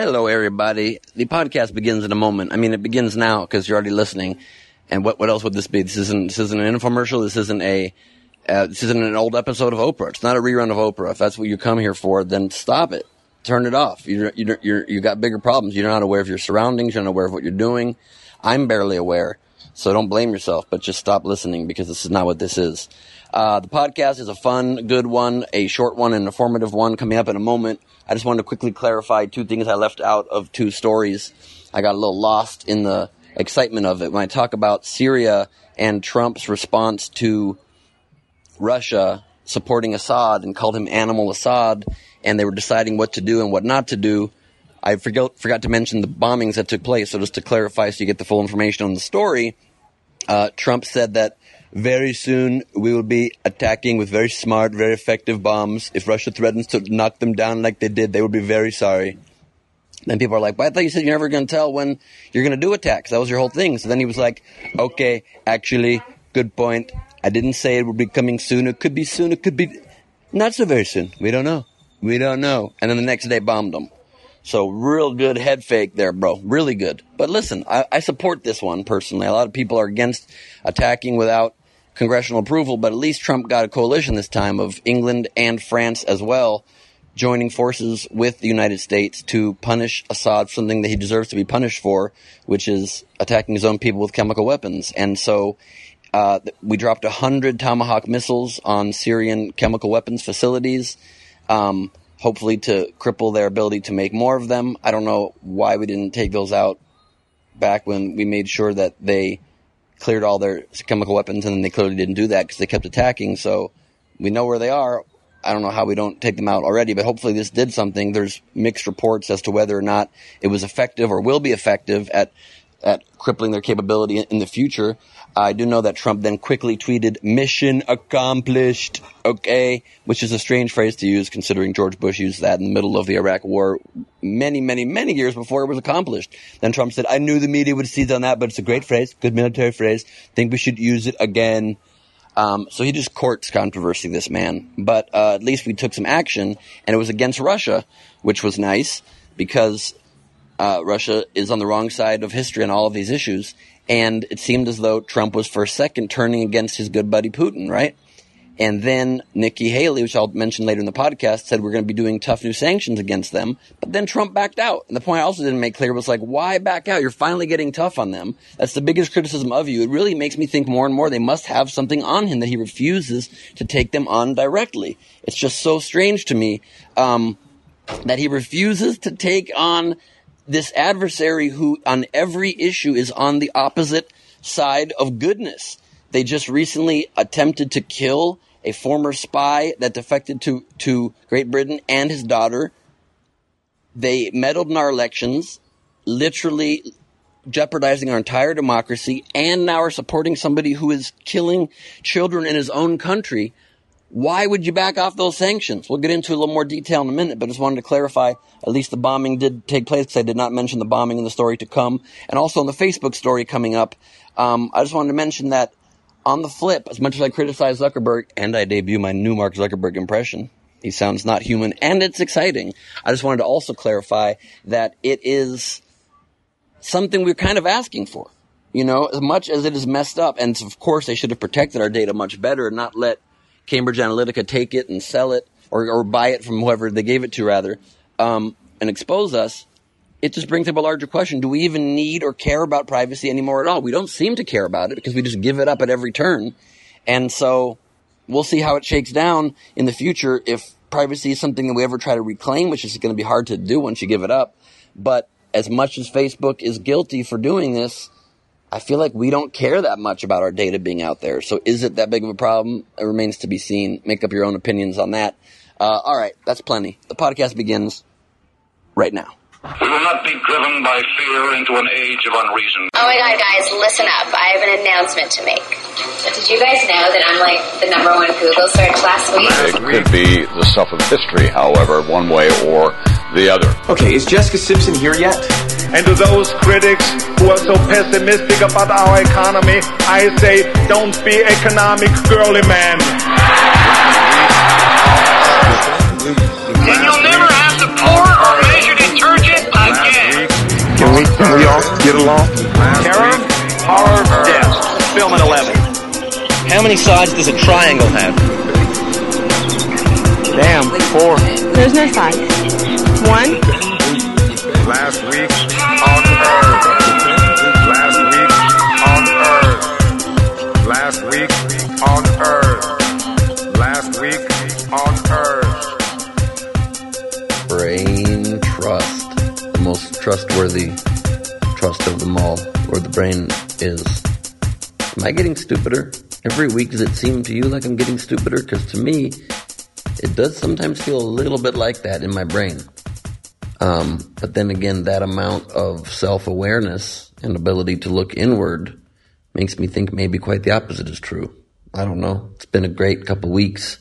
Hello, everybody. The podcast begins in a moment. I mean, it begins now because you're already listening. And what what else would this be? This isn't this isn't an infomercial. This isn't a uh, this isn't an old episode of Oprah. It's not a rerun of Oprah. If that's what you come here for, then stop it. Turn it off. You're you're you're you got bigger problems. You're not aware of your surroundings. You're not aware of what you're doing. I'm barely aware. So don't blame yourself, but just stop listening because this is not what this is. Uh, the podcast is a fun, good one, a short one, and a informative one coming up in a moment. I just wanted to quickly clarify two things I left out of two stories. I got a little lost in the excitement of it when I talk about Syria and Trump's response to Russia supporting Assad and called him Animal Assad, and they were deciding what to do and what not to do. I forgot, forgot to mention the bombings that took place. So just to clarify, so you get the full information on the story, uh, Trump said that very soon we will be attacking with very smart, very effective bombs. If Russia threatens to knock them down like they did, they will be very sorry. Then people are like, but I thought you said you're never going to tell when you're going to do attacks. That was your whole thing. So then he was like, okay, actually, good point. I didn't say it would be coming soon. It could be soon. It could be not so very soon. We don't know. We don't know. And then the next day bombed them. So real good head fake there, bro. Really good. But listen, I, I support this one personally. A lot of people are against attacking without congressional approval, but at least Trump got a coalition this time of England and France as well joining forces with the United States to punish Assad for something that he deserves to be punished for, which is attacking his own people with chemical weapons. And so uh, we dropped 100 Tomahawk missiles on Syrian chemical weapons facilities, um, hopefully to cripple their ability to make more of them. I don't know why we didn't take those out back when we made sure that they cleared all their chemical weapons, and then they clearly didn't do that because they kept attacking. So we know where they are. I don't know how we don't take them out already, but hopefully this did something. There's mixed reports as to whether or not it was effective or will be effective at at crippling their capability in the future. I do know that Trump then quickly tweeted "Mission accomplished." Okay, which is a strange phrase to use considering George Bush used that in the middle of the Iraq War many, many, many years before it was accomplished. Then Trump said, "I knew the media would seize on that, but it's a great phrase, good military phrase. Think we should use it again." Um, so he just courts controversy, this man. But uh, at least we took some action, and it was against Russia, which was nice because uh, Russia is on the wrong side of history on all of these issues. And it seemed as though Trump was for a second turning against his good buddy Putin, right? And then Nikki Haley, which I'll mention later in the podcast, said we're going to be doing tough new sanctions against them. But then Trump backed out. And the point I also didn't make clear was like, why back out? You're finally getting tough on them. That's the biggest criticism of you. It really makes me think more and more they must have something on him that he refuses to take them on directly. It's just so strange to me um, that he refuses to take on this adversary who on every issue is on the opposite side of goodness. They just recently attempted to kill a former spy that defected to, to Great Britain and his daughter. They meddled in our elections, literally jeopardizing our entire democracy, and now are supporting somebody who is killing children in his own country. Why would you back off those sanctions? We'll get into a little more detail in a minute, but I just wanted to clarify at least the bombing did take place because I did not mention the bombing in the story to come. And also in the Facebook story coming up, um, I just wanted to mention that on the flip, as much as I criticize Zuckerberg and I debut my new Mark Zuckerberg impression, he sounds not human and it's exciting. I just wanted to also clarify that it is something we're kind of asking for. You know, as much as it is messed up, and of course they should have protected our data much better and not let Cambridge Analytica take it and sell it or, or buy it from whoever they gave it to rather, um, and expose us it just brings up a larger question. Do we even need or care about privacy anymore at all? We don't seem to care about it because we just give it up at every turn. And so we'll see how it shakes down in the future if privacy is something that we ever try to reclaim, which is going to be hard to do once you give it up. But as much as Facebook is guilty for doing this, I feel like we don't care that much about our data being out there. So is it that big of a problem? It remains to be seen. Make up your own opinions on that. Uh, all right, that's plenty. The podcast begins right now. We will not be driven by fear into an age of unreason. Oh my god, guys, listen up. I have an announcement to make. Did you guys know that I'm like the number one Google search last week? It could be the stuff of history, however, one way or the other. Okay, is Jessica Simpson here yet? And to those critics who are so pessimistic about our economy, I say, don't be economic girly man. And you'll never have to pour or measure detergent we, can we all get along? Terror, horror, death. Film at 11. How many sides does a triangle have? Damn, four. There's no sides. One, Last week trustworthy trust of them all, where the brain is. Am I getting stupider? Every week, does it seem to you like I'm getting stupider? Because to me, it does sometimes feel a little bit like that in my brain. Um, but then again, that amount of self awareness and ability to look inward makes me think maybe quite the opposite is true. I don't know. It's been a great couple weeks.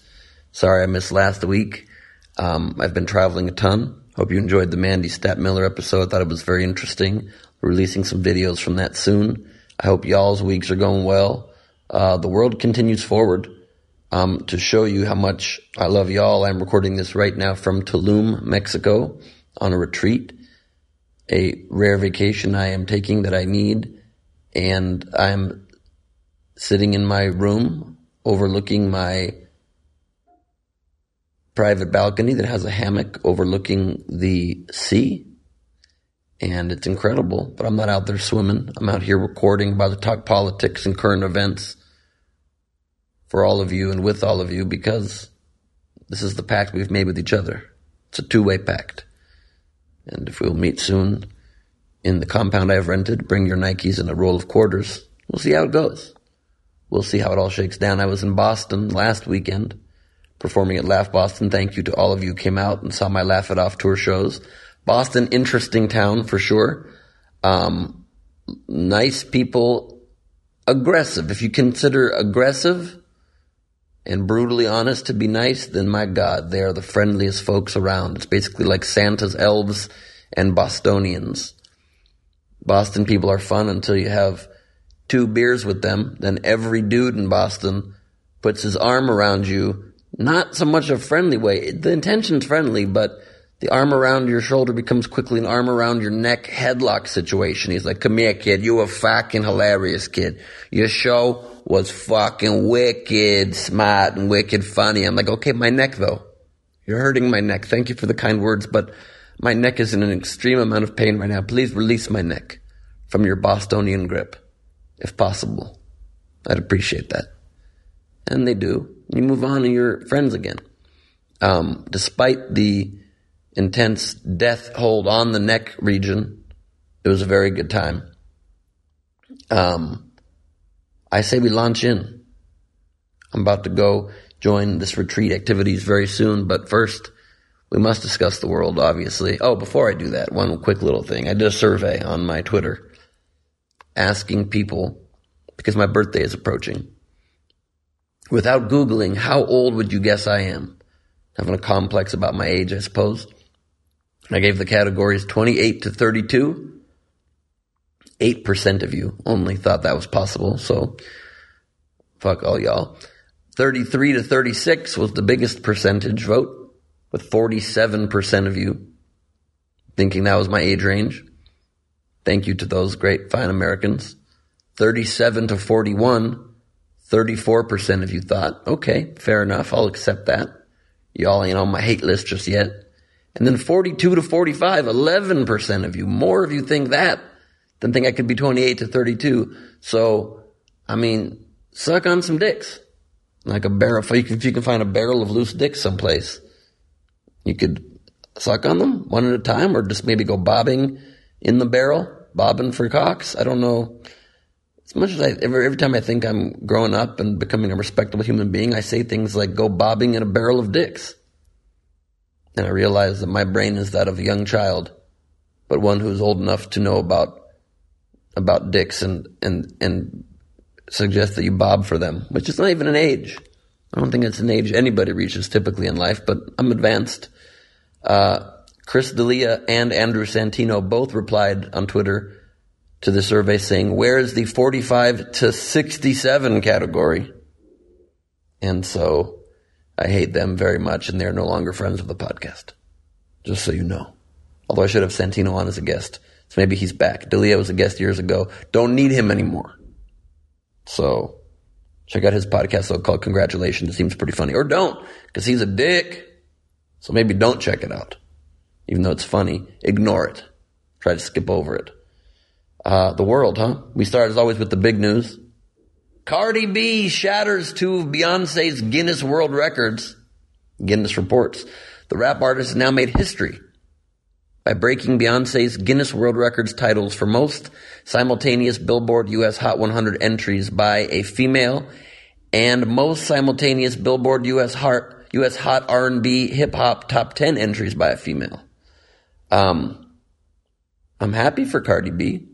Sorry I missed last week. Um, I've been traveling a ton. Hope you enjoyed the Mandy Stadtmiller episode. Thought it was very interesting. Releasing some videos from that soon. I hope y'all's weeks are going well. Uh, the world continues forward. Um, to show you how much I love y'all, I'm recording this right now from Tulum, Mexico, on a retreat, a rare vacation I am taking that I need, and I'm sitting in my room overlooking my private balcony that has a hammock overlooking the sea. And it's incredible, but I'm not out there swimming. I'm out here recording, about to talk politics and current events for all of you and with all of you because this is the pact we've made with each other. It's a two way pact. And if we'll meet soon in the compound I've rented, bring your Nikes and a roll of quarters. We'll see how it goes. We'll see how it all shakes down. I was in Boston last weekend performing at Laugh Boston. Thank you to all of you who came out and saw my Laugh It Off tour shows. Boston, interesting town for sure. Um, nice people, aggressive. If you consider aggressive and brutally honest to be nice, then my God, they are the friendliest folks around. It's basically like Santa's elves and Bostonians. Boston people are fun until you have two beers with them. Then every dude in Boston puts his arm around you. Not so much a friendly way. The intention's friendly, but the arm around your shoulder becomes quickly an arm around your neck headlock situation. He's like, come here, kid. You a fucking hilarious kid. Your show was fucking wicked smart and wicked funny. I'm like, okay, my neck though. You're hurting my neck. Thank you for the kind words, but my neck is in an extreme amount of pain right now. Please release my neck from your Bostonian grip, if possible. I'd appreciate that. And they do. You move on and you're friends again. Um, despite the intense death hold on the neck region, it was a very good time. Um, I say we launch in. I'm about to go join this retreat activities very soon, but first, we must discuss the world, obviously. Oh, before I do that, one quick little thing. I did a survey on my Twitter asking people, because my birthday is approaching, without Googling, how old would you guess I am? Having a complex about my age, I suppose. I gave the categories 28 to 32. 8% of you only thought that was possible, so fuck all y'all. 33 to 36 was the biggest percentage vote, with 47% of you thinking that was my age range. Thank you to those great fine Americans. 37 to 41, 34% of you thought, okay, fair enough, I'll accept that. Y'all ain't on my hate list just yet. And then 42 to 45, 11% of you, more of you think that than think I could be 28 to 32. So, I mean, suck on some dicks. Like a barrel, if you can find a barrel of loose dicks someplace, you could suck on them one at a time or just maybe go bobbing in the barrel, bobbing for cocks. I don't know. As much as I, every, every time I think I'm growing up and becoming a respectable human being, I say things like go bobbing in a barrel of dicks. And I realize that my brain is that of a young child, but one who's old enough to know about about dicks and and and suggest that you bob for them, which is not even an age. I don't think it's an age anybody reaches typically in life, but I'm advanced. Uh, Chris D'Elia and Andrew Santino both replied on Twitter to the survey saying, "Where is the 45 to 67 category?" And so I hate them very much, and they're no longer friends of the podcast. Just so you know. Although I should have Santino on as a guest So maybe he's back. D'Elia was a guest years ago. Don't need him anymore. So check out his podcast though, called Congratulations. It seems pretty funny. Or don't, because he's a dick. So maybe don't check it out. Even though it's funny, ignore it. Try to skip over it. Uh, the world, huh? We start as always with the big news. Cardi B shatters two of Beyonce's Guinness World Records. Guinness reports. The rap artist has now made history by breaking Beyonce's Guinness World Records titles for most simultaneous Billboard US Hot 100 entries by a female and most simultaneous Billboard US Hot, US Hot R&B Hip Hop Top 10 entries by a female. Um, I'm happy for Cardi B,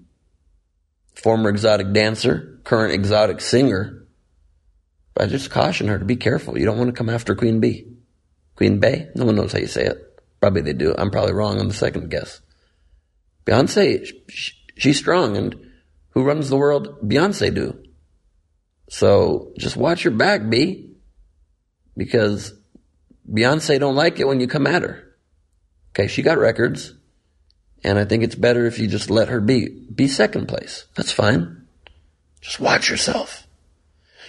former exotic dancer, current exotic singer. But I just caution her to be careful. You don't want to come after Queen B. Queen Bay? No one knows how you say it. Probably they do. I'm probably wrong on the second guess. Beyonce, she's strong, and who runs the world? Beyonce do. So just watch your back, B, because Beyonce don't like it when you come at her. Okay, she got records, and I think it's better if you just let her be. Be second place. That's fine. Just watch yourself.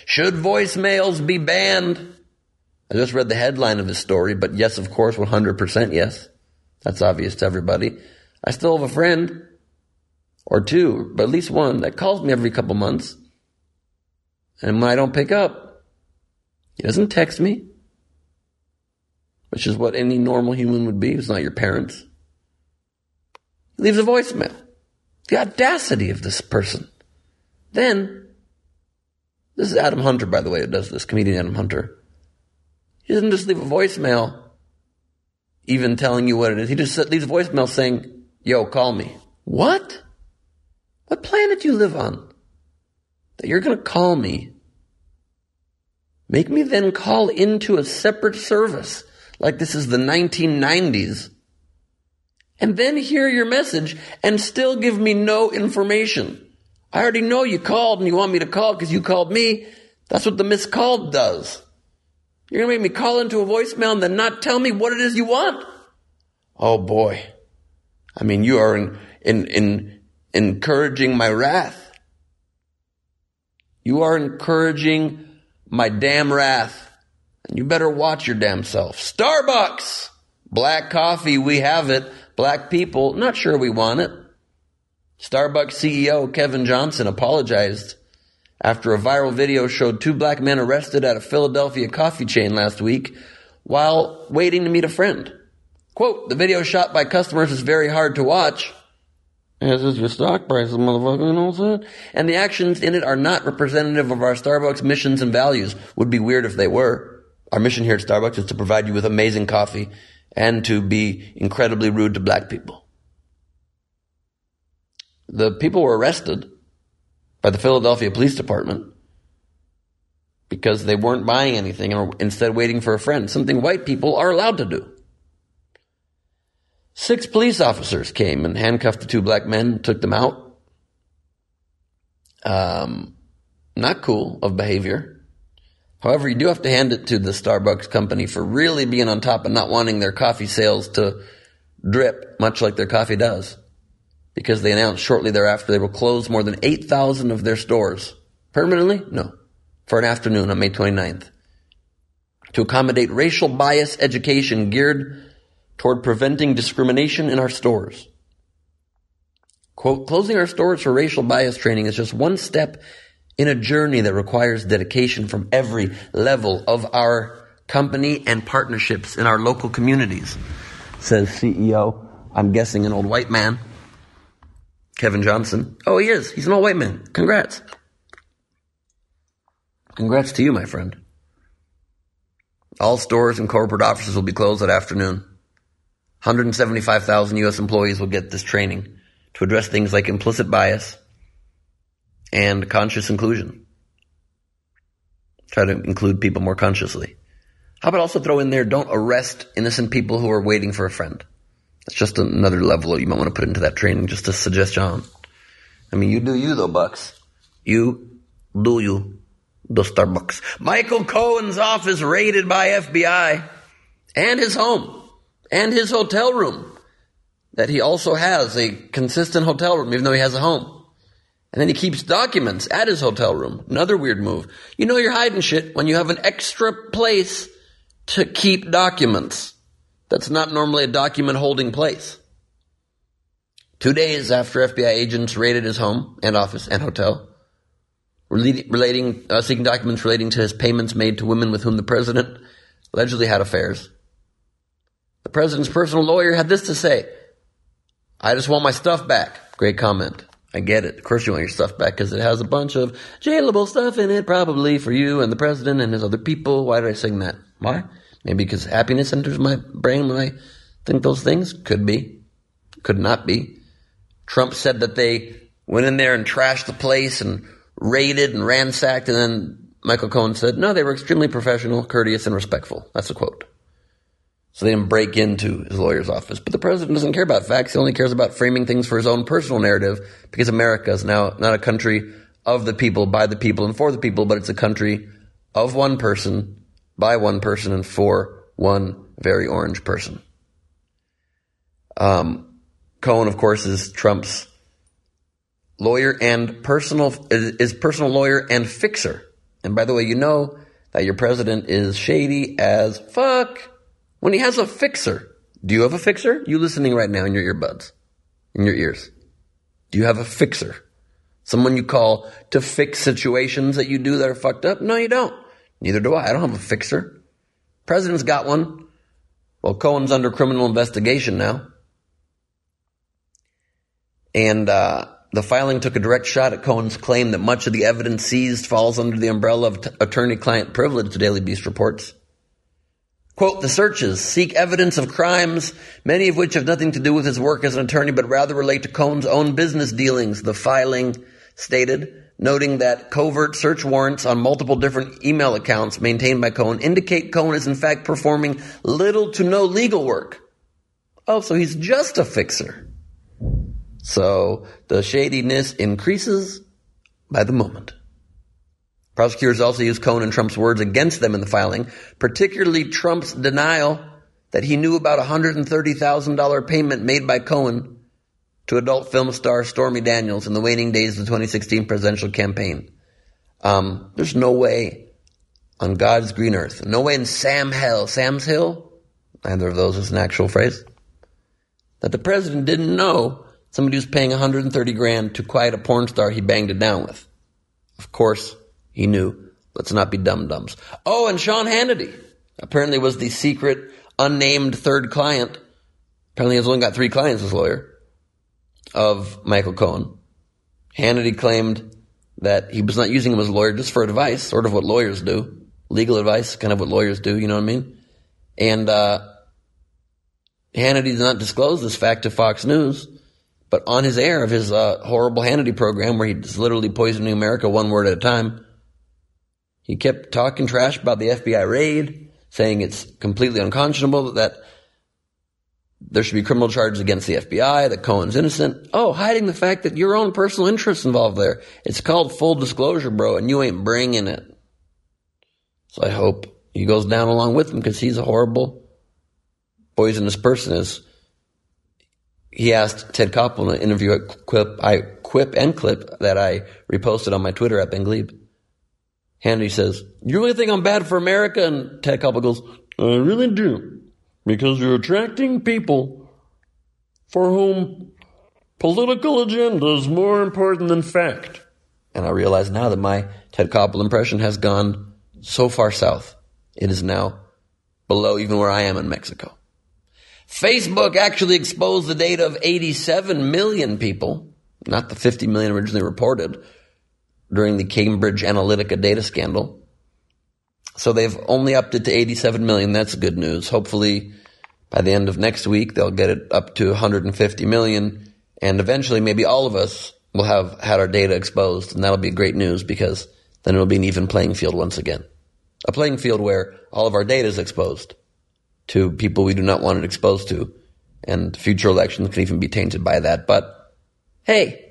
Should voicemails be banned? I just read the headline of his story, but yes, of course, 100% yes. That's obvious to everybody. I still have a friend, or two, but at least one, that calls me every couple months. And when I don't pick up, he doesn't text me, which is what any normal human would be. It's not your parents. Leaves a voicemail. The audacity of this person. Then, this is Adam Hunter, by the way, who does this, comedian Adam Hunter. He doesn't just leave a voicemail, even telling you what it is. He just leaves a voicemail saying, yo, call me. What? What planet do you live on? That you're going to call me. Make me then call into a separate service like this is the 1990s and then hear your message and still give me no information. I already know you called and you want me to call because you called me. That's what the missed call does. You're going to make me call into a voicemail and then not tell me what it is you want? Oh boy. I mean, you are in, in, in encouraging my wrath. You are encouraging my damn wrath. And you better watch your damn self. Starbucks! Black coffee, we have it. Black people, not sure we want it. Starbucks CEO Kevin Johnson apologized after a viral video showed two black men arrested at a Philadelphia coffee chain last week while waiting to meet a friend. Quote, the video shot by customers is very hard to watch. As is your stock prices, motherfucker, you know what I'm saying? And the actions in it are not representative of our Starbucks missions and values. Would be weird if they were. Our mission here at Starbucks is to provide you with amazing coffee and to be incredibly rude to black people. The people were arrested by the Philadelphia Police Department because they weren't buying anything and were instead waiting for a friend, something white people are allowed to do. Six police officers came and handcuffed the two black men, took them out. Um, not cool of behavior. However, you do have to hand it to the Starbucks company for really being on top and not wanting their coffee sales to drip, much like their coffee does because they announced shortly thereafter they will close more than 8,000 of their stores. Permanently? No. For an afternoon on May 29th. To accommodate racial bias education geared toward preventing discrimination in our stores. Quote, closing our stores for racial bias training is just one step in a journey that requires dedication from every level of our company and partnerships in our local communities, says CEO, I'm guessing an old white man. Kevin Johnson. Oh, he is. He's an old white man. Congrats. Congrats to you, my friend. All stores and corporate offices will be closed that afternoon. 175,000 U.S. employees will get this training to address things like implicit bias and conscious inclusion. Try to include people more consciously. How about also throw in there, don't arrest innocent people who are waiting for a friend. It's just another level you might want to put into that training, just a suggestion. I mean, you do you though, Bucks. You do you. The Starbucks. Michael Cohen's office raided by FBI and his home and his hotel room. that he also has a consistent hotel room, even though he has a home. And then he keeps documents at his hotel room. Another weird move. You know you're hiding shit when you have an extra place to keep documents. That's not normally a document holding place. Two days after FBI agents raided his home and office and hotel, relating, uh, seeking documents relating to his payments made to women with whom the president allegedly had affairs. The president's personal lawyer had this to say. I just want my stuff back. Great comment. I get it. Of course you want your stuff back because it has a bunch of jailable stuff in it, probably for you and the president and his other people. Why did I sing that? Why? Maybe because happiness enters my brain when I think those things? Could be. Could not be. Trump said that they went in there and trashed the place and raided and ransacked, and then Michael Cohen said, no, they were extremely professional, courteous, and respectful. That's a quote. So they didn't break into his lawyer's office. But the president doesn't care about facts. He only cares about framing things for his own personal narrative because America is now not a country of the people, by the people, and for the people, but it's a country of one person, by one person, and for one very orange person. Um, Cohen, of course, is Trump's lawyer and personal, is personal lawyer and fixer. And by the way, you know that your president is shady as fuck when he has a fixer. Do you have a fixer? You listening right now in your earbuds, in your ears. Do you have a fixer? Someone you call to fix situations that you do that are fucked up? No, you don't. Neither do I. I don't have a fixer. President's got one. Well, Cohen's under criminal investigation now. And, uh, the filing took a direct shot at Cohen's claim that much of the evidence seized falls under the umbrella of t- attorney-client privilege, the Daily Beast reports. Quote, the searches seek evidence of crimes, many of which have nothing to do with his work as an attorney, but rather relate to Cohen's own business dealings, the filing stated, noting that covert search warrants on multiple different email accounts maintained by Cohen indicate Cohen is in fact performing little to no legal work. Oh, so he's just a fixer. So the shadiness increases by the moment. Prosecutors also used Cohen and Trump's words against them in the filing, particularly Trump's denial that he knew about a $130,000 payment made by Cohen to adult film star Stormy Daniels in the waning days of the 2016 presidential campaign. Um, there's no way on God's green earth, no way in Sam Hell, Sam's Hill, neither of those is an actual phrase, that the president didn't know Somebody was paying 130 grand to quiet a porn star he banged it down with. Of course, he knew. Let's not be dum dums. Oh, and Sean Hannity apparently was the secret, unnamed third client. Apparently, he's only got three clients, this lawyer, of Michael Cohen. Hannity claimed that he was not using him as a lawyer just for advice, sort of what lawyers do. Legal advice, kind of what lawyers do, you know what I mean? And, uh, Hannity did not disclose this fact to Fox News. But on his air of his uh, horrible Hannity program, where he's literally poisoning America one word at a time, he kept talking trash about the FBI raid, saying it's completely unconscionable that there should be criminal charges against the FBI, that Cohen's innocent. Oh, hiding the fact that your own personal interests involved there. It's called full disclosure, bro, and you ain't bringing it. So I hope he goes down along with him because he's a horrible, poisonous person, as he asked Ted Koppel in an interview at Quip, I, Quip and Clip that I reposted on my Twitter at Ben Gleib. Hannity says, you really think I'm bad for America? And Ted Koppel goes, I really do. Because you're attracting people for whom political agenda is more important than fact. And I realize now that my Ted Koppel impression has gone so far south. It is now below even where I am in Mexico. Facebook actually exposed the data of 87 million people, not the 50 million originally reported during the Cambridge Analytica data scandal. So they've only upped it to 87 million. That's good news. Hopefully by the end of next week, they'll get it up to 150 million. And eventually maybe all of us will have had our data exposed. And that'll be great news because then it'll be an even playing field once again. A playing field where all of our data is exposed to people we do not want it exposed to. And future elections can even be tainted by that. But hey,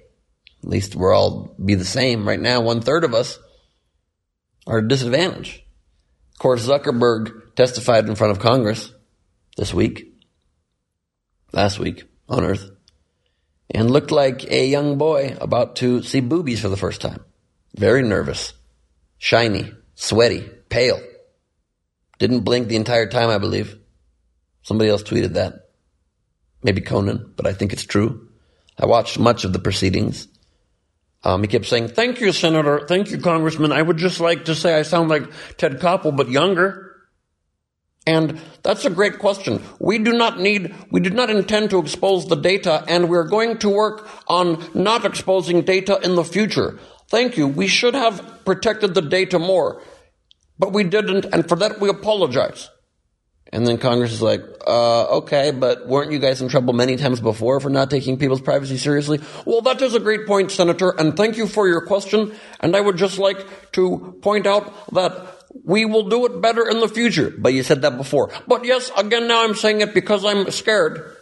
at least we're all be the same. Right now, one third of us are at a disadvantage. Of course, Zuckerberg testified in front of Congress this week, last week, on earth and looked like a young boy about to see boobies for the first time. Very nervous, shiny, sweaty, pale. Didn't blink the entire time, I believe. Somebody else tweeted that. Maybe Conan, but I think it's true. I watched much of the proceedings. Um, he kept saying, thank you, Senator. Thank you, Congressman. I would just like to say I sound like Ted Koppel, but younger. And that's a great question. We do not need, we did not intend to expose the data, and we're going to work on not exposing data in the future. Thank you. We should have protected the data more, but we didn't, and for that we apologize. And then Congress is like, uh, okay, but weren't you guys in trouble many times before for not taking people's privacy seriously? Well, that is a great point, Senator, and thank you for your question. And I would just like to point out that we will do it better in the future. But you said that before. But yes, again, now I'm saying it because I'm scared.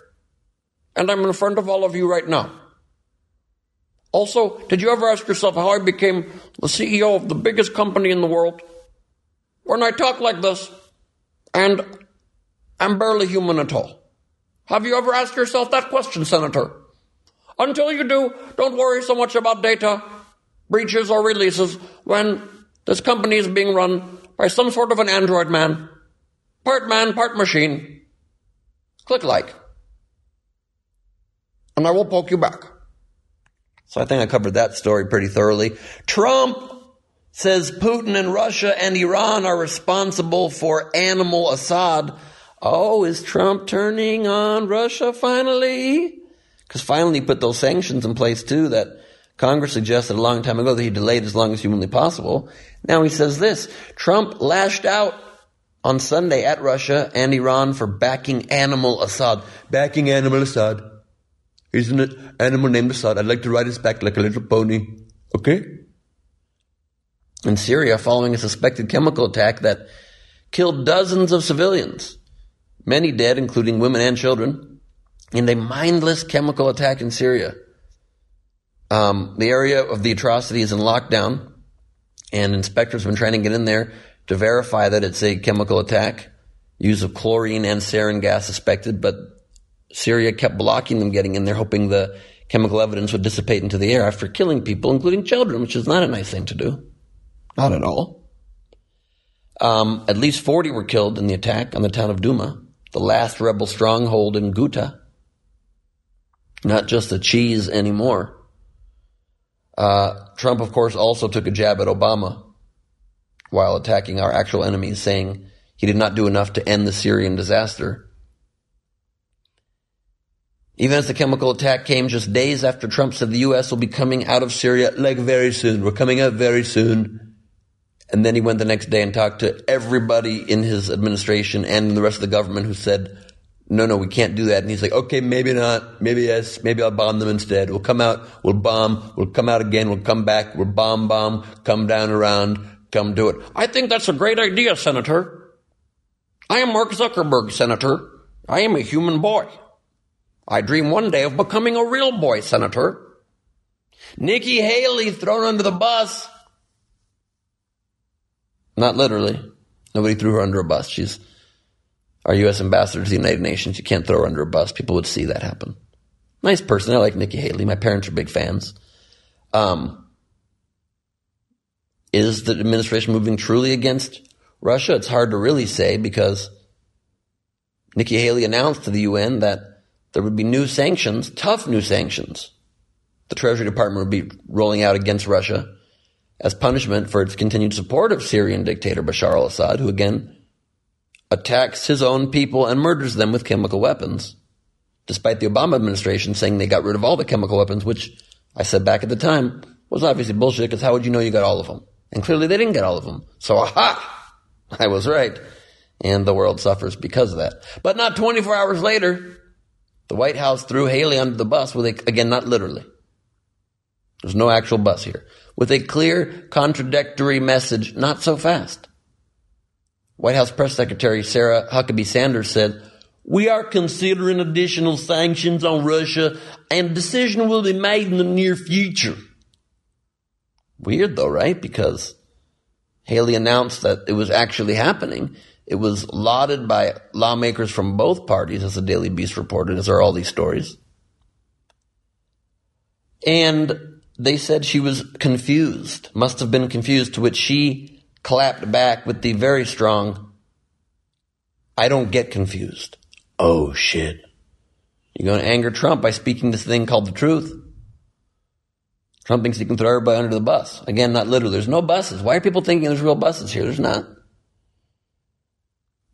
And I'm in front of all of you right now. Also, did you ever ask yourself how I became the CEO of the biggest company in the world? When I talk like this, and I'm barely human at all. Have you ever asked yourself that question, Senator? Until you do, don't worry so much about data, breaches, or releases when this company is being run by some sort of an android man. Part man, part machine. Click like. And I will poke you back. So I think I covered that story pretty thoroughly. Trump says Putin and Russia and Iran are responsible for animal Assad Oh, is Trump turning on Russia finally? Because finally he put those sanctions in place too that Congress suggested a long time ago that he delayed as long as humanly possible. Now he says this. Trump lashed out on Sunday at Russia and Iran for backing animal Assad. Backing animal Assad. Isn't it animal named Assad? I'd like to ride his back like a little pony. Okay? In Syria, following a suspected chemical attack that killed dozens of civilians many dead, including women and children, in a mindless chemical attack in Syria. Um, the area of the atrocity is in lockdown, and inspectors have been trying to get in there to verify that it's a chemical attack. Use of chlorine and sarin gas suspected, but Syria kept blocking them getting in there, hoping the chemical evidence would dissipate into the air after killing people, including children, which is not a nice thing to do. Not at all. Um, at least 40 were killed in the attack on the town of Duma the last rebel stronghold in Ghouta. Not just a cheese anymore. Uh, Trump, of course, also took a jab at Obama while attacking our actual enemies, saying he did not do enough to end the Syrian disaster. Even as the chemical attack came just days after Trump said the U.S. will be coming out of Syria like very soon. We're coming out very soon. And then he went the next day and talked to everybody in his administration and the rest of the government who said, no, no, we can't do that. And he's like, okay, maybe not, maybe yes, maybe I'll bomb them instead. We'll come out, we'll bomb, we'll come out again, we'll come back, we'll bomb, bomb, come down around, come do it. I think that's a great idea, Senator. I am Mark Zuckerberg, Senator. I am a human boy. I dream one day of becoming a real boy, Senator. Nikki Haley thrown under the bus. Not literally. Nobody threw her under a bus. She's our U.S. ambassador to the United Nations. You can't throw her under a bus. People would see that happen. Nice person. I like Nikki Haley. My parents are big fans. Um, is the administration moving truly against Russia? It's hard to really say because Nikki Haley announced to the UN that there would be new sanctions, tough new sanctions. The Treasury Department would be rolling out against Russia as punishment for its continued support of Syrian dictator Bashar al-Assad, who again attacks his own people and murders them with chemical weapons, despite the Obama administration saying they got rid of all the chemical weapons, which I said back at the time was obviously bullshit, because how would you know you got all of them? And clearly they didn't get all of them. So aha! I was right. And the world suffers because of that. But not 24 hours later, the White House threw Haley under the bus with a, again, not literally. There's no actual bus here with a clear, contradictory message, not so fast. White House Press Secretary Sarah Huckabee Sanders said, we are considering additional sanctions on Russia and a decision will be made in the near future. Weird though, right? Because Haley announced that it was actually happening. It was lauded by lawmakers from both parties, as the Daily Beast reported, as are all these stories. And they said she was confused, must have been confused, to which she clapped back with the very strong, I don't get confused. Oh shit. You're going to anger Trump by speaking this thing called the truth. Trump thinks he can throw everybody under the bus. Again, not literally. There's no buses. Why are people thinking there's real buses here? There's not.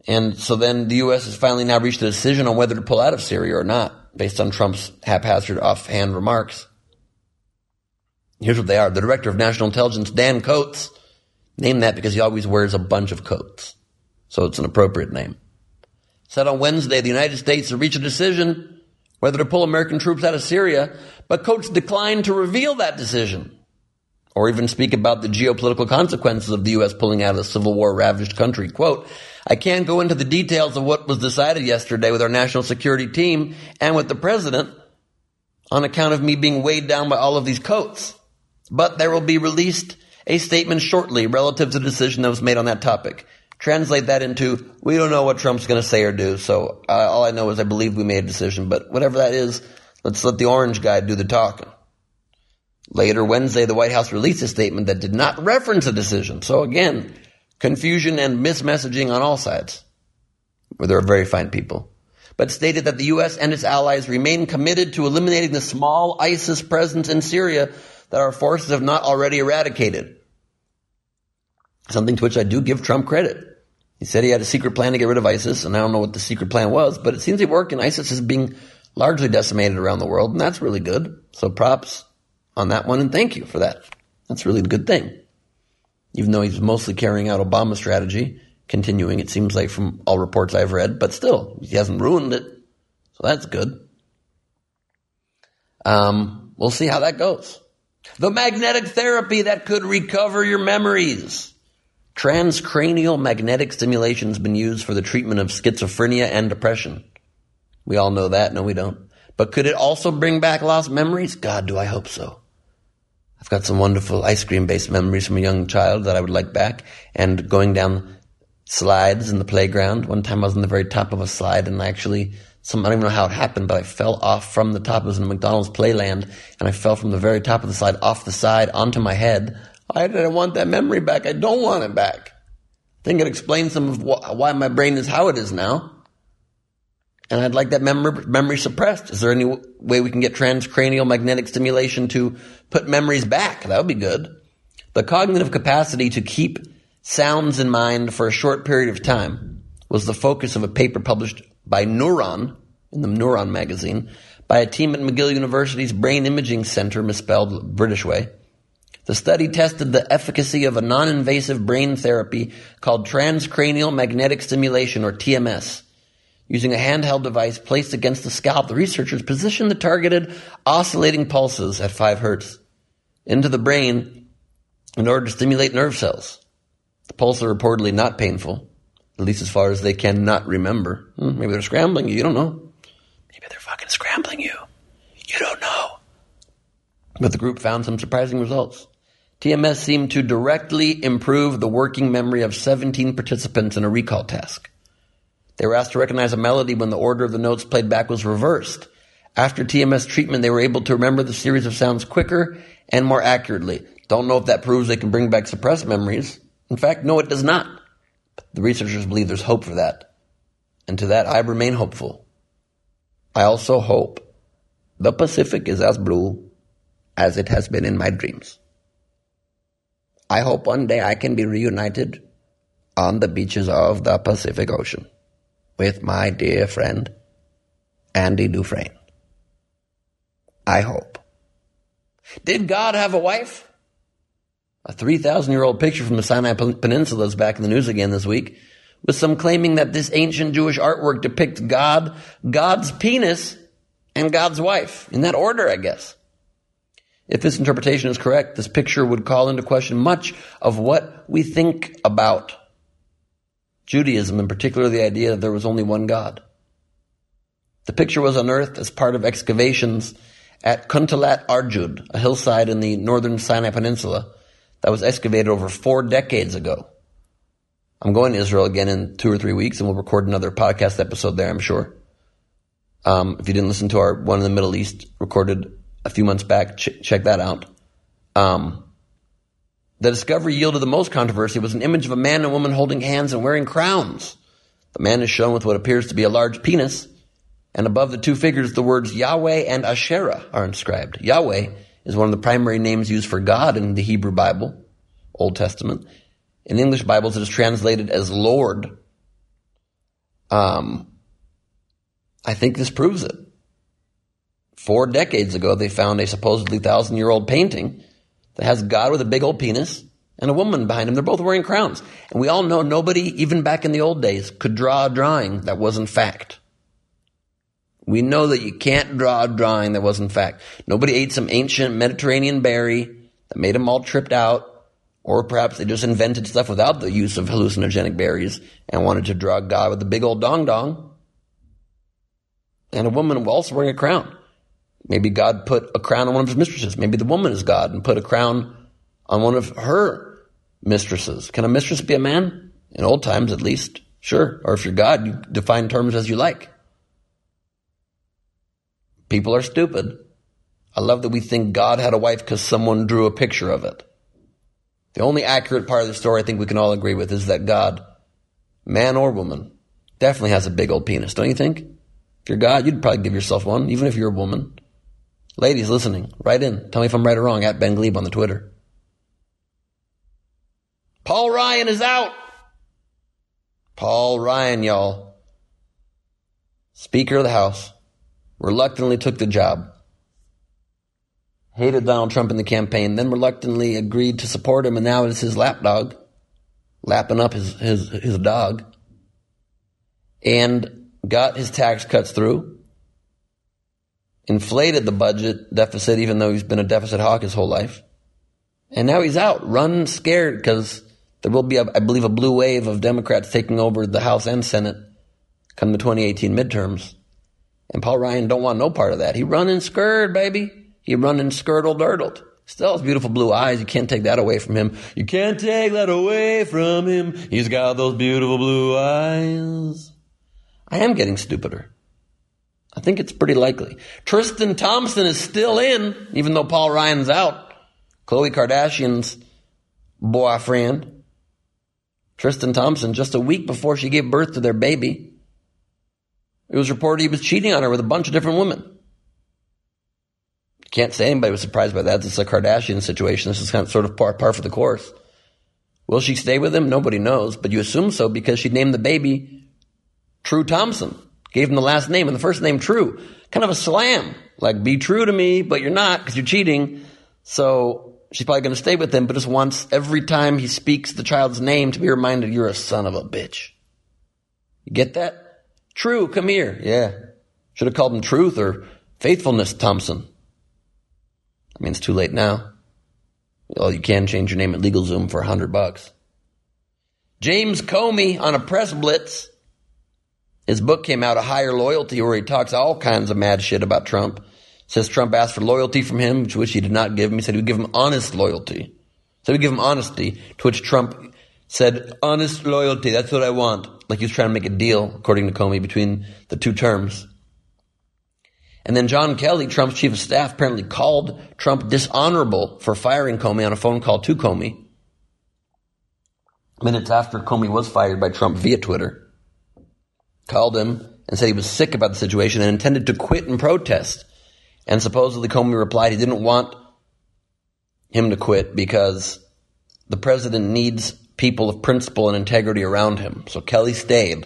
And so then the U.S. has finally now reached a decision on whether to pull out of Syria or not, based on Trump's haphazard offhand remarks. Here's what they are. The Director of National Intelligence, Dan Coats, named that because he always wears a bunch of coats. So it's an appropriate name. Said on Wednesday the United States has reached a decision whether to pull American troops out of Syria, but Coats declined to reveal that decision or even speak about the geopolitical consequences of the U.S. pulling out of a civil war ravaged country. Quote, I can't go into the details of what was decided yesterday with our national security team and with the president on account of me being weighed down by all of these coats. But there will be released a statement shortly relative to the decision that was made on that topic. Translate that into, we don't know what Trump's going to say or do, so uh, all I know is I believe we made a decision, but whatever that is, let's let the orange guy do the talking. Later Wednesday, the White House released a statement that did not reference a decision. So again, confusion and mismessaging on all sides, where there are very fine people, but stated that the U.S. and its allies remain committed to eliminating the small ISIS presence in Syria that our forces have not already eradicated. Something to which I do give Trump credit. He said he had a secret plan to get rid of ISIS, and I don't know what the secret plan was, but it seems to work, and ISIS is being largely decimated around the world, and that's really good. So props on that one, and thank you for that. That's really a good thing. Even though he's mostly carrying out Obama's strategy, continuing, it seems like from all reports I've read, but still, he hasn't ruined it. So that's good. Um, we'll see how that goes. The magnetic therapy that could recover your memories. Transcranial magnetic stimulation has been used for the treatment of schizophrenia and depression. We all know that. No, we don't. But could it also bring back lost memories? God, do I hope so. I've got some wonderful ice cream based memories from a young child that I would like back and going down slides in the playground. One time I was on the very top of a slide and I actually, some, I don't even know how it happened, but I fell off from the top. It was in McDonald's playland and I fell from the very top of the slide off the side onto my head I didn't want that memory back. I don't want it back. I think it explains some of wh- why my brain is how it is now. And I'd like that memory, memory suppressed. Is there any way we can get transcranial magnetic stimulation to put memories back? That would be good. The cognitive capacity to keep sounds in mind for a short period of time was the focus of a paper published by Neuron in the Neuron magazine by a team at McGill University's Brain Imaging Center, misspelled British way. The study tested the efficacy of a non-invasive brain therapy called transcranial magnetic stimulation or TMS. Using a handheld device placed against the scalp, the researchers positioned the targeted oscillating pulses at 5 hertz into the brain in order to stimulate nerve cells. The pulses are reportedly not painful, at least as far as they cannot remember. Hmm, maybe they're scrambling you, you don't know. Maybe they're fucking scrambling you. You don't know. But the group found some surprising results. TMS seemed to directly improve the working memory of 17 participants in a recall task. They were asked to recognize a melody when the order of the notes played back was reversed. After TMS treatment, they were able to remember the series of sounds quicker and more accurately. Don't know if that proves they can bring back suppressed memories. In fact, no, it does not. The researchers believe there's hope for that. And to that, I remain hopeful. I also hope the Pacific is as blue as it has been in my dreams. I hope one day I can be reunited on the beaches of the Pacific Ocean with my dear friend, Andy Dufresne. I hope. Did God have a wife? A 3,000 year old picture from the Sinai Peninsula is back in the news again this week, with some claiming that this ancient Jewish artwork depicts God, God's penis, and God's wife. In that order, I guess. If this interpretation is correct, this picture would call into question much of what we think about Judaism, in particular the idea that there was only one God. The picture was unearthed as part of excavations at Kuntillet Ajrud, a hillside in the northern Sinai Peninsula that was excavated over four decades ago. I'm going to Israel again in two or three weeks, and we'll record another podcast episode there, I'm sure. Um, if you didn't listen to our one in the Middle East recorded a few months back. Ch- check that out. Um, the discovery yielded the most controversy was an image of a man and woman holding hands and wearing crowns. The man is shown with what appears to be a large penis, and above the two figures, the words Yahweh and Asherah are inscribed. Yahweh is one of the primary names used for God in the Hebrew Bible, Old Testament. In English Bibles, it is translated as Lord. Um, I think this proves it. Four decades ago, they found a supposedly thousand year old painting that has God with a big old penis and a woman behind him. They're both wearing crowns. And we all know nobody, even back in the old days, could draw a drawing that wasn't fact. We know that you can't draw a drawing that wasn't fact. Nobody ate some ancient Mediterranean berry that made them all tripped out. Or perhaps they just invented stuff without the use of hallucinogenic berries and wanted to draw God with a big old dong dong. And a woman also wearing a crown. Maybe God put a crown on one of his mistresses. Maybe the woman is God and put a crown on one of her mistresses. Can a mistress be a man? In old times, at least. Sure. Or if you're God, you define terms as you like. People are stupid. I love that we think God had a wife because someone drew a picture of it. The only accurate part of the story I think we can all agree with is that God, man or woman, definitely has a big old penis, don't you think? If you're God, you'd probably give yourself one, even if you're a woman. Ladies listening, write in. Tell me if I'm right or wrong at Ben Gleib on the Twitter. Paul Ryan is out. Paul Ryan, y'all. Speaker of the House reluctantly took the job, hated Donald Trump in the campaign, then reluctantly agreed to support him, and now it's his lapdog, lapping up his, his, his dog, and got his tax cuts through, inflated the budget deficit, even though he's been a deficit hawk his whole life. And now he's out, run scared because there will be, a, I believe, a blue wave of Democrats taking over the House and Senate come the 2018 midterms. And Paul Ryan don't want no part of that. He running skirt, baby. He running skirtle dirtled. Still has beautiful blue eyes. You can't take that away from him. You can't take that away from him. He's got those beautiful blue eyes. I am getting stupider. I think it's pretty likely. Tristan Thompson is still in, even though Paul Ryan's out. Khloe Kardashian's boyfriend. Tristan Thompson, just a week before she gave birth to their baby, it was reported he was cheating on her with a bunch of different women. Can't say anybody was surprised by that. This is a Kardashian situation. This is kind of sort of par, par for the course. Will she stay with him? Nobody knows, but you assume so because she named the baby True Thompson. Gave him the last name and the first name True. Kind of a slam. Like, be true to me, but you're not because you're cheating. So she's probably going to stay with him, but just wants every time he speaks the child's name to be reminded you're a son of a bitch. You get that? True, come here. Yeah. Should have called him Truth or Faithfulness Thompson. I mean, it's too late now. Well, you can change your name at LegalZoom for a hundred bucks. James Comey on a press blitz. His book came out, A Higher Loyalty, where he talks all kinds of mad shit about Trump. Says Trump asked for loyalty from him, which he did not give him. He said he would give him honest loyalty. So he would give him honesty, to which Trump said, honest loyalty, that's what I want. Like he was trying to make a deal, according to Comey, between the two terms. And then John Kelly, Trump's chief of staff, apparently called Trump dishonorable for firing Comey on a phone call to Comey. Minutes after Comey was fired by Trump via Twitter, called him and said he was sick about the situation and intended to quit and protest. And supposedly Comey replied he didn't want him to quit because the president needs people of principle and integrity around him. So Kelly stayed.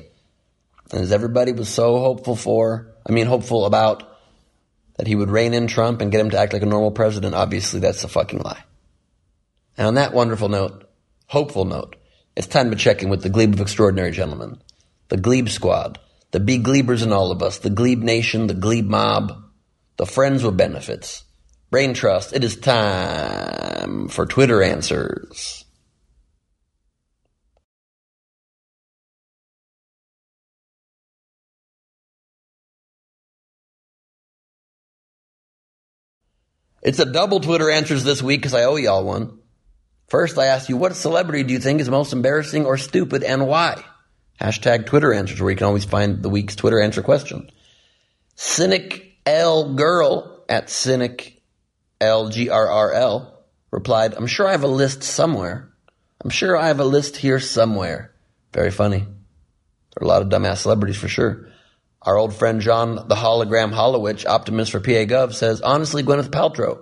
And as everybody was so hopeful for, I mean, hopeful about that he would rein in Trump and get him to act like a normal president, obviously that's a fucking lie. And on that wonderful note, hopeful note, it's time to check in with the Gleib of Extraordinary Gentlemen, the Gleib Squad, the B Glebers in all of us, the Gleib Nation, the Gleib Mob, the Friends with Benefits, Brain Trust. It is time for Twitter answers. It's a double Twitter answers this week because I owe y'all one. First, I asked you, what celebrity do you think is most embarrassing or stupid and why? Hashtag Twitter answers, where you can always find the week's Twitter answer question. Cynic L Girl at Cynic LGRRL replied, I'm sure I have a list somewhere. I'm sure I have a list here somewhere. Very funny. There are a lot of dumbass celebrities for sure. Our old friend John the Hologram Hollowich, optimist for PA Gov, says, honestly, Gwyneth Paltrow,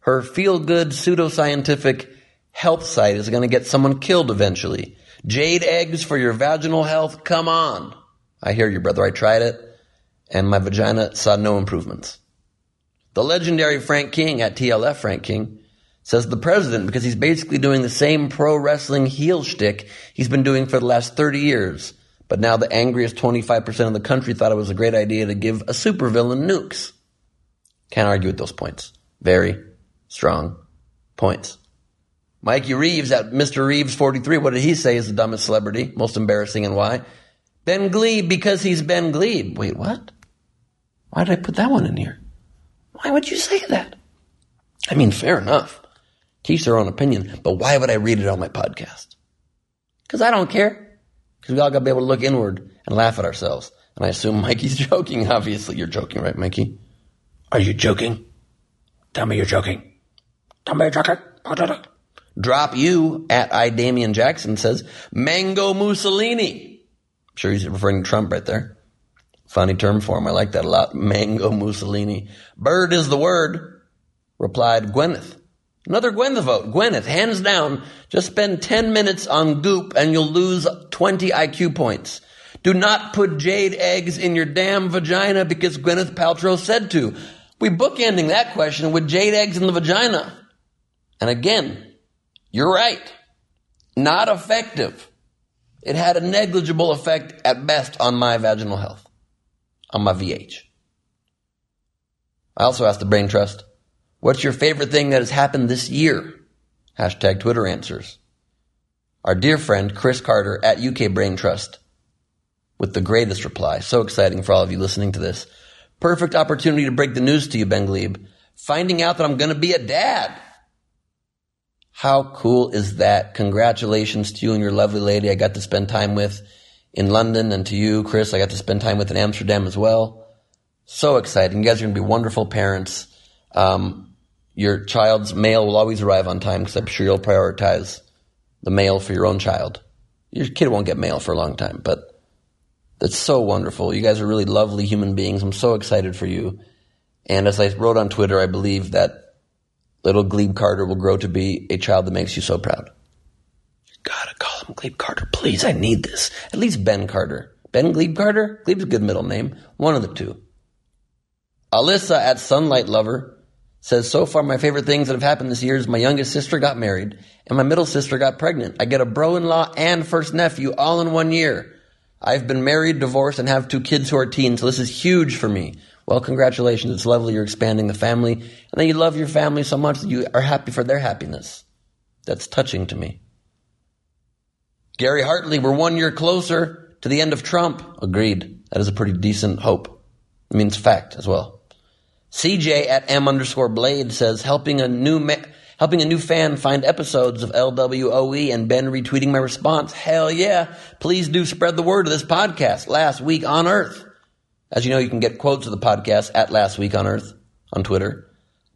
her feel good pseudoscientific health site is going to get someone killed eventually. Jade eggs for your vaginal health? Come on. I hear you, brother. I tried it and my vagina saw no improvements. The legendary Frank King at TLF Frank King says the president, because he's basically doing the same pro wrestling heel shtick he's been doing for the last 30 years. But now the angriest 25% of the country thought it was a great idea to give a supervillain nukes. Can't argue with those points. Very strong points. Mikey Reeves at Mr. Reeves 43, what did he say is the dumbest celebrity? Most embarrassing and why? Ben Gleib because he's Ben Gleib. Wait, what? Why did I put that one in here? Why would you say that? I mean, fair enough. Teach their own opinion, but why would I read it on my podcast? Because I don't care. Because we all got to be able to look inward and laugh at ourselves. And I assume Mikey's joking. Obviously, you're joking, right, Mikey? Are you joking? Tell me you're joking. Tell me you're joking. Drop you at I Damian Jackson says Mango Mussolini. I'm sure he's referring to Trump right there. Funny term for him. I like that a lot. Mango Mussolini. Bird is the word, replied Gwyneth. Another Gwyneth vote. Gwyneth, hands down, just spend 10 minutes on Goop and you'll lose 20 IQ points. Do not put jade eggs in your damn vagina because Gwyneth Paltrow said to. We bookending that question with jade eggs in the vagina. And again, you're right. Not effective. It had a negligible effect at best on my vaginal health, on my VH. I also asked the Brain Trust, what's your favorite thing that has happened this year? Hashtag Twitter answers. Our dear friend Chris Carter at UK Brain Trust with the greatest reply. So exciting for all of you listening to this. Perfect opportunity to break the news to you, Ben Gleib. Finding out that I'm going to be a dad. How cool is that? Congratulations to you and your lovely lady I got to spend time with in London and to you, Chris, I got to spend time with in Amsterdam as well. So exciting. You guys are going to be wonderful parents. Um, your child's mail will always arrive on time because I'm sure you'll prioritize the mail for your own child. Your kid won't get mail for a long time, but that's so wonderful. You guys are really lovely human beings. I'm so excited for you. And as I wrote on Twitter, I believe that little Gleib Carter will grow to be a child that makes you so proud. You gotta call him Gleib Carter, please. I need this. At least Ben Carter. Ben Gleib Carter? Gleib's a good middle name. One of the two. Alyssa at Sunlight Lover says, so far my favorite things that have happened this year is my youngest sister got married and my middle sister got pregnant. I get a bro-in-law and first nephew all in one year. I've been married, divorced, and have two kids who are teens, so this is huge for me. Well, congratulations. It's lovely you're expanding the family. And then you love your family so much that you are happy for their happiness. That's touching to me. Gary Hartley, we're one year closer to the end of Trump. Agreed. That is a pretty decent hope. It means fact as well. CJ at M underscore Blade says, helping a new helping a new fan find episodes of LWOE and Ben retweeting my response. Hell yeah. Please do spread the word of this podcast last week on Earth. As you know, you can get quotes of the podcast at Last Week on Earth on Twitter.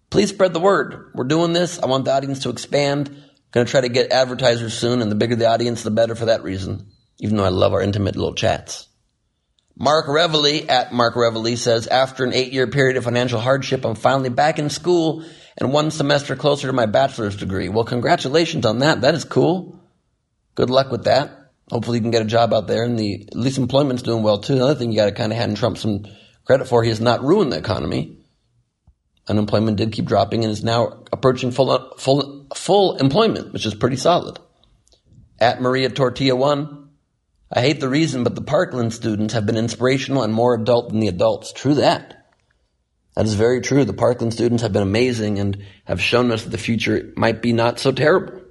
Please spread the word. We're doing this. I want the audience to expand. Going to try to get advertisers soon, and the bigger the audience, the better for that reason. Even though I love our intimate little chats. Mark Reveille at Mark Reveille says, after an eight year period of financial hardship, I'm finally back in school and one semester closer to my bachelor's degree. Well, congratulations on that. That is cool. Good luck with that. Hopefully, you can get a job out there, and the at least employment's doing well too. Another thing you got to kind of hand Trump some credit for: he has not ruined the economy. Unemployment did keep dropping, and is now approaching full full full employment, which is pretty solid. At Maria Tortilla one, I hate the reason, but the Parkland students have been inspirational and more adult than the adults. True that. That is very true. The Parkland students have been amazing and have shown us that the future might be not so terrible.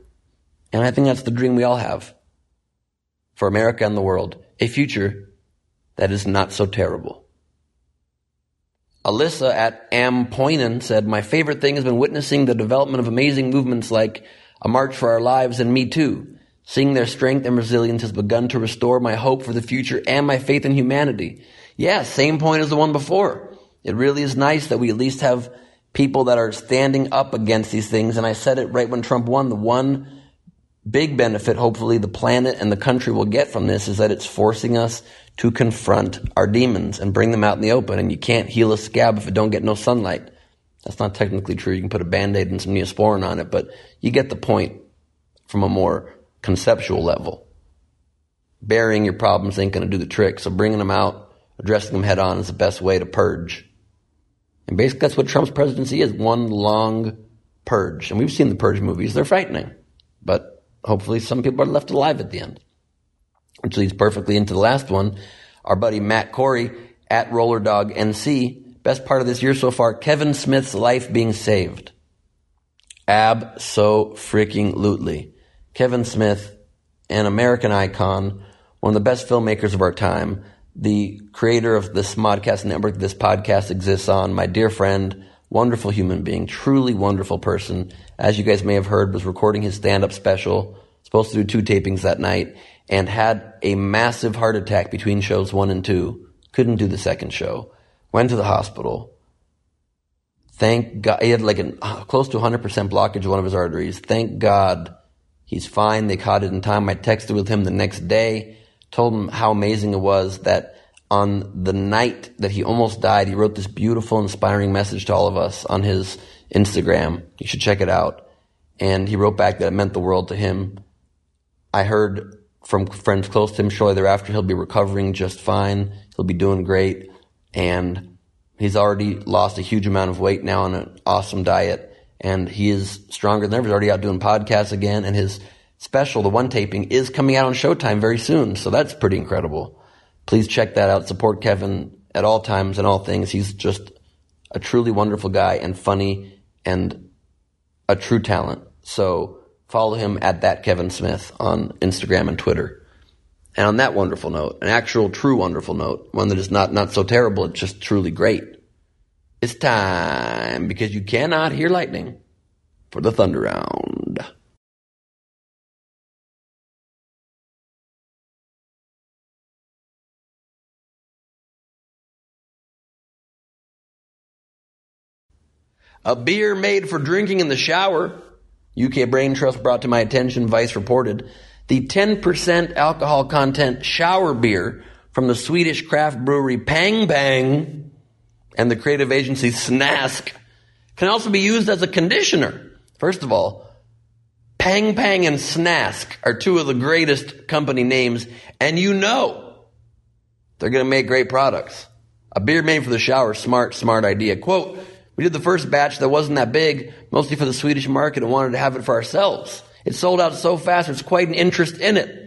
And I think that's the dream we all have for America and the world, a future that is not so terrible. Alyssa at Am Poinen said, My favorite thing has been witnessing the development of amazing movements like A March for Our Lives and Me Too. Seeing their strength and resilience has begun to restore my hope for the future and my faith in humanity. Yeah, same point as the one before. It really is nice that we at least have people that are standing up against these things. And I said it right when Trump won. The one big benefit, hopefully, the planet and the country will get from this is that it's forcing us to confront our demons and bring them out in the open. And you can't heal a scab if it don't get no sunlight. That's not technically true. You can put a band-aid and some neosporin on it, but you get the point from a more conceptual level. Burying your problems ain't going to do the trick. So bringing them out, addressing them head on is the best way to purge. And basically that's what Trump's presidency is. One long purge. And we've seen the purge movies. They're frightening. But hopefully some people are left alive at the end. Which leads perfectly into the last one. Our buddy Matt Corey at Roller Dog NC. Best part of this year so far, Kevin Smith's life being saved. Ab so freaking lootly. Kevin Smith, an American icon, one of the best filmmakers of our time, the creator of this Modcast network this podcast exists on, my dear friend, wonderful human being, truly wonderful person. As you guys may have heard, was recording his stand-up special, supposed to do two tapings that night, and had a massive heart attack between shows one and two. Couldn't do the second show. Went to the hospital. Thank God, he had like a uh, close to 100% blockage of one of his arteries. Thank God he's fine. They caught it in time. I texted with him the next day told him how amazing it was that on the night that he almost died, he wrote this beautiful, inspiring message to all of us on his Instagram. You should check it out. And he wrote back that it meant the world to him. I heard from friends close to him shortly thereafter he'll be recovering just fine. He'll be doing great. And he's already lost a huge amount of weight now on an awesome diet. And he is stronger than ever. He's already out doing podcasts again. And his special, the one taping, is coming out on Showtime very soon. So that's pretty incredible. Please check that out. Support Kevin at all times and all things. He's just a truly wonderful guy and funny and a true talent. So follow him at that Kevin Smith on Instagram and Twitter. And on that wonderful note, an actual true wonderful note, one that is not, not so terrible, it's just truly great. It's time because you cannot hear lightning for the thunder round. A beer made for drinking in the shower. UK Brain Trust brought to my attention, Vice reported. The 10% alcohol content shower beer from the Swedish craft brewery Pang Bang and the creative agency Snask can also be used as a conditioner. First of all, Pang Pang and Snask are two of the greatest company names, and you know they're going to make great products. A beer made for the shower, smart, smart idea. Quote, we did the first batch that wasn't that big, mostly for the Swedish market and wanted to have it for ourselves. It sold out so fast, there's quite an interest in it.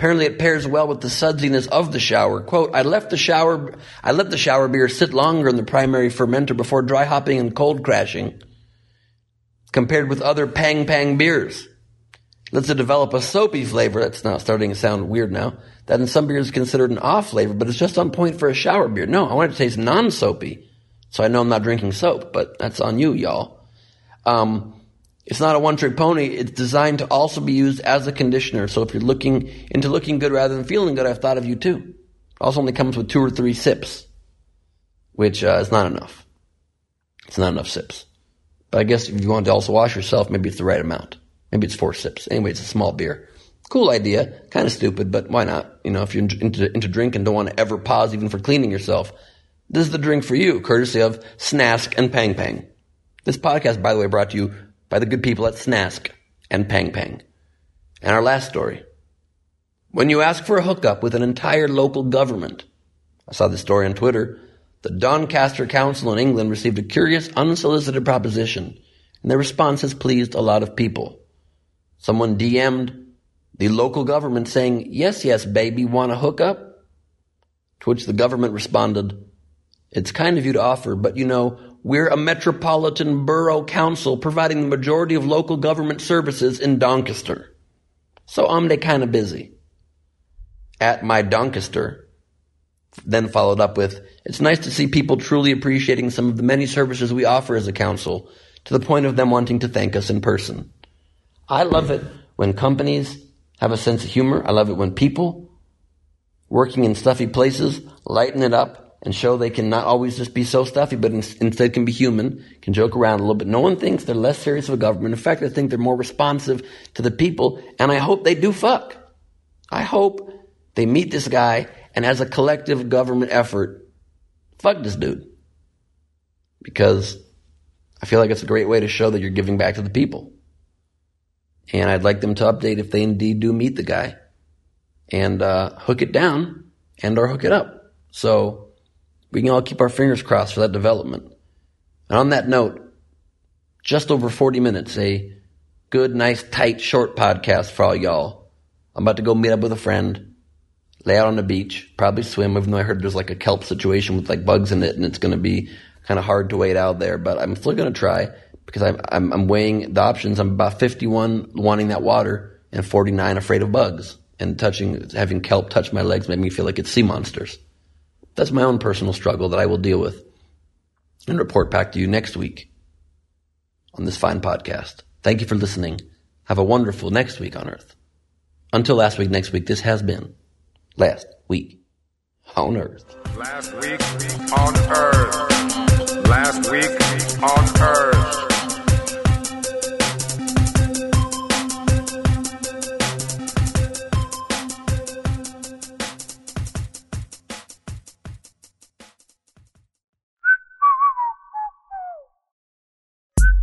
Apparently it pairs well with the sudsiness of the shower. Quote, I left the shower, I let the shower beer sit longer in the primary fermenter before dry hopping and cold crashing. Compared with other pang pang beers. Let's develop a soapy flavor that's now starting to sound weird now. That in some beers is considered an off flavor, but it's just on point for a shower beer. No, I want it to taste non-soapy. So I know I'm not drinking soap, but that's on you, y'all. Um, it's not a one-trick pony. It's designed to also be used as a conditioner. So if you're looking into looking good rather than feeling good, I've thought of you too. It also only comes with two or three sips, which uh, is not enough. It's not enough sips. But I guess if you want to also wash yourself, maybe it's the right amount. Maybe it's four sips. Anyway, it's a small beer. Cool idea. Kind of stupid, but why not? You know, if you're into, into drink and don't want to ever pause even for cleaning yourself, this is the drink for you, courtesy of Snask and Pang Pang. This podcast, by the way, brought to you by the good people at Snask and Pang Pang. And our last story. When you ask for a hookup with an entire local government, I saw this story on Twitter, the Doncaster Council in England received a curious, unsolicited proposition, and their response has pleased a lot of people. Someone DM'd the local government saying, yes, yes, baby, want a hookup? To which the government responded, it's kind of you to offer, but you know, we're a metropolitan borough council providing the majority of local government services in Doncaster. So I'm de kind of busy. At my Doncaster, then followed up with, it's nice to see people truly appreciating some of the many services we offer as a council to the point of them wanting to thank us in person. I love it when companies have a sense of humor. I love it when people working in stuffy places lighten it up and show they can not always just be so stuffy, but in, instead can be human, can joke around a little bit. No one thinks they're less serious of a government. In fact, I think they're more responsive to the people, and I hope they do fuck. I hope they meet this guy, and as a collective government effort, fuck this dude. Because I feel like it's a great way to show that you're giving back to the people. And I'd like them to update if they indeed do meet the guy and uh, hook it down and or hook it up. So we can all keep our fingers crossed for that development. And on that note, just over 40 minutes, a good, nice, tight, short podcast for all y'all. I'm about to go meet up with a friend, lay out on the beach, probably swim, even though I heard there's like a kelp situation with like bugs in it and it's going to be kind of hard to wait out there, but I'm still going to try because I'm, I'm, I'm weighing the options. I'm about 51 wanting that water and 49 afraid of bugs and touching, having kelp touch my legs made me feel like it's sea monsters. That's my own personal struggle that I will deal with and report back to you next week on this fine podcast. Thank you for listening. Have a wonderful next week on Earth. Until last week, next week, this has been last week on Earth. Last week on Earth. Last week on Earth.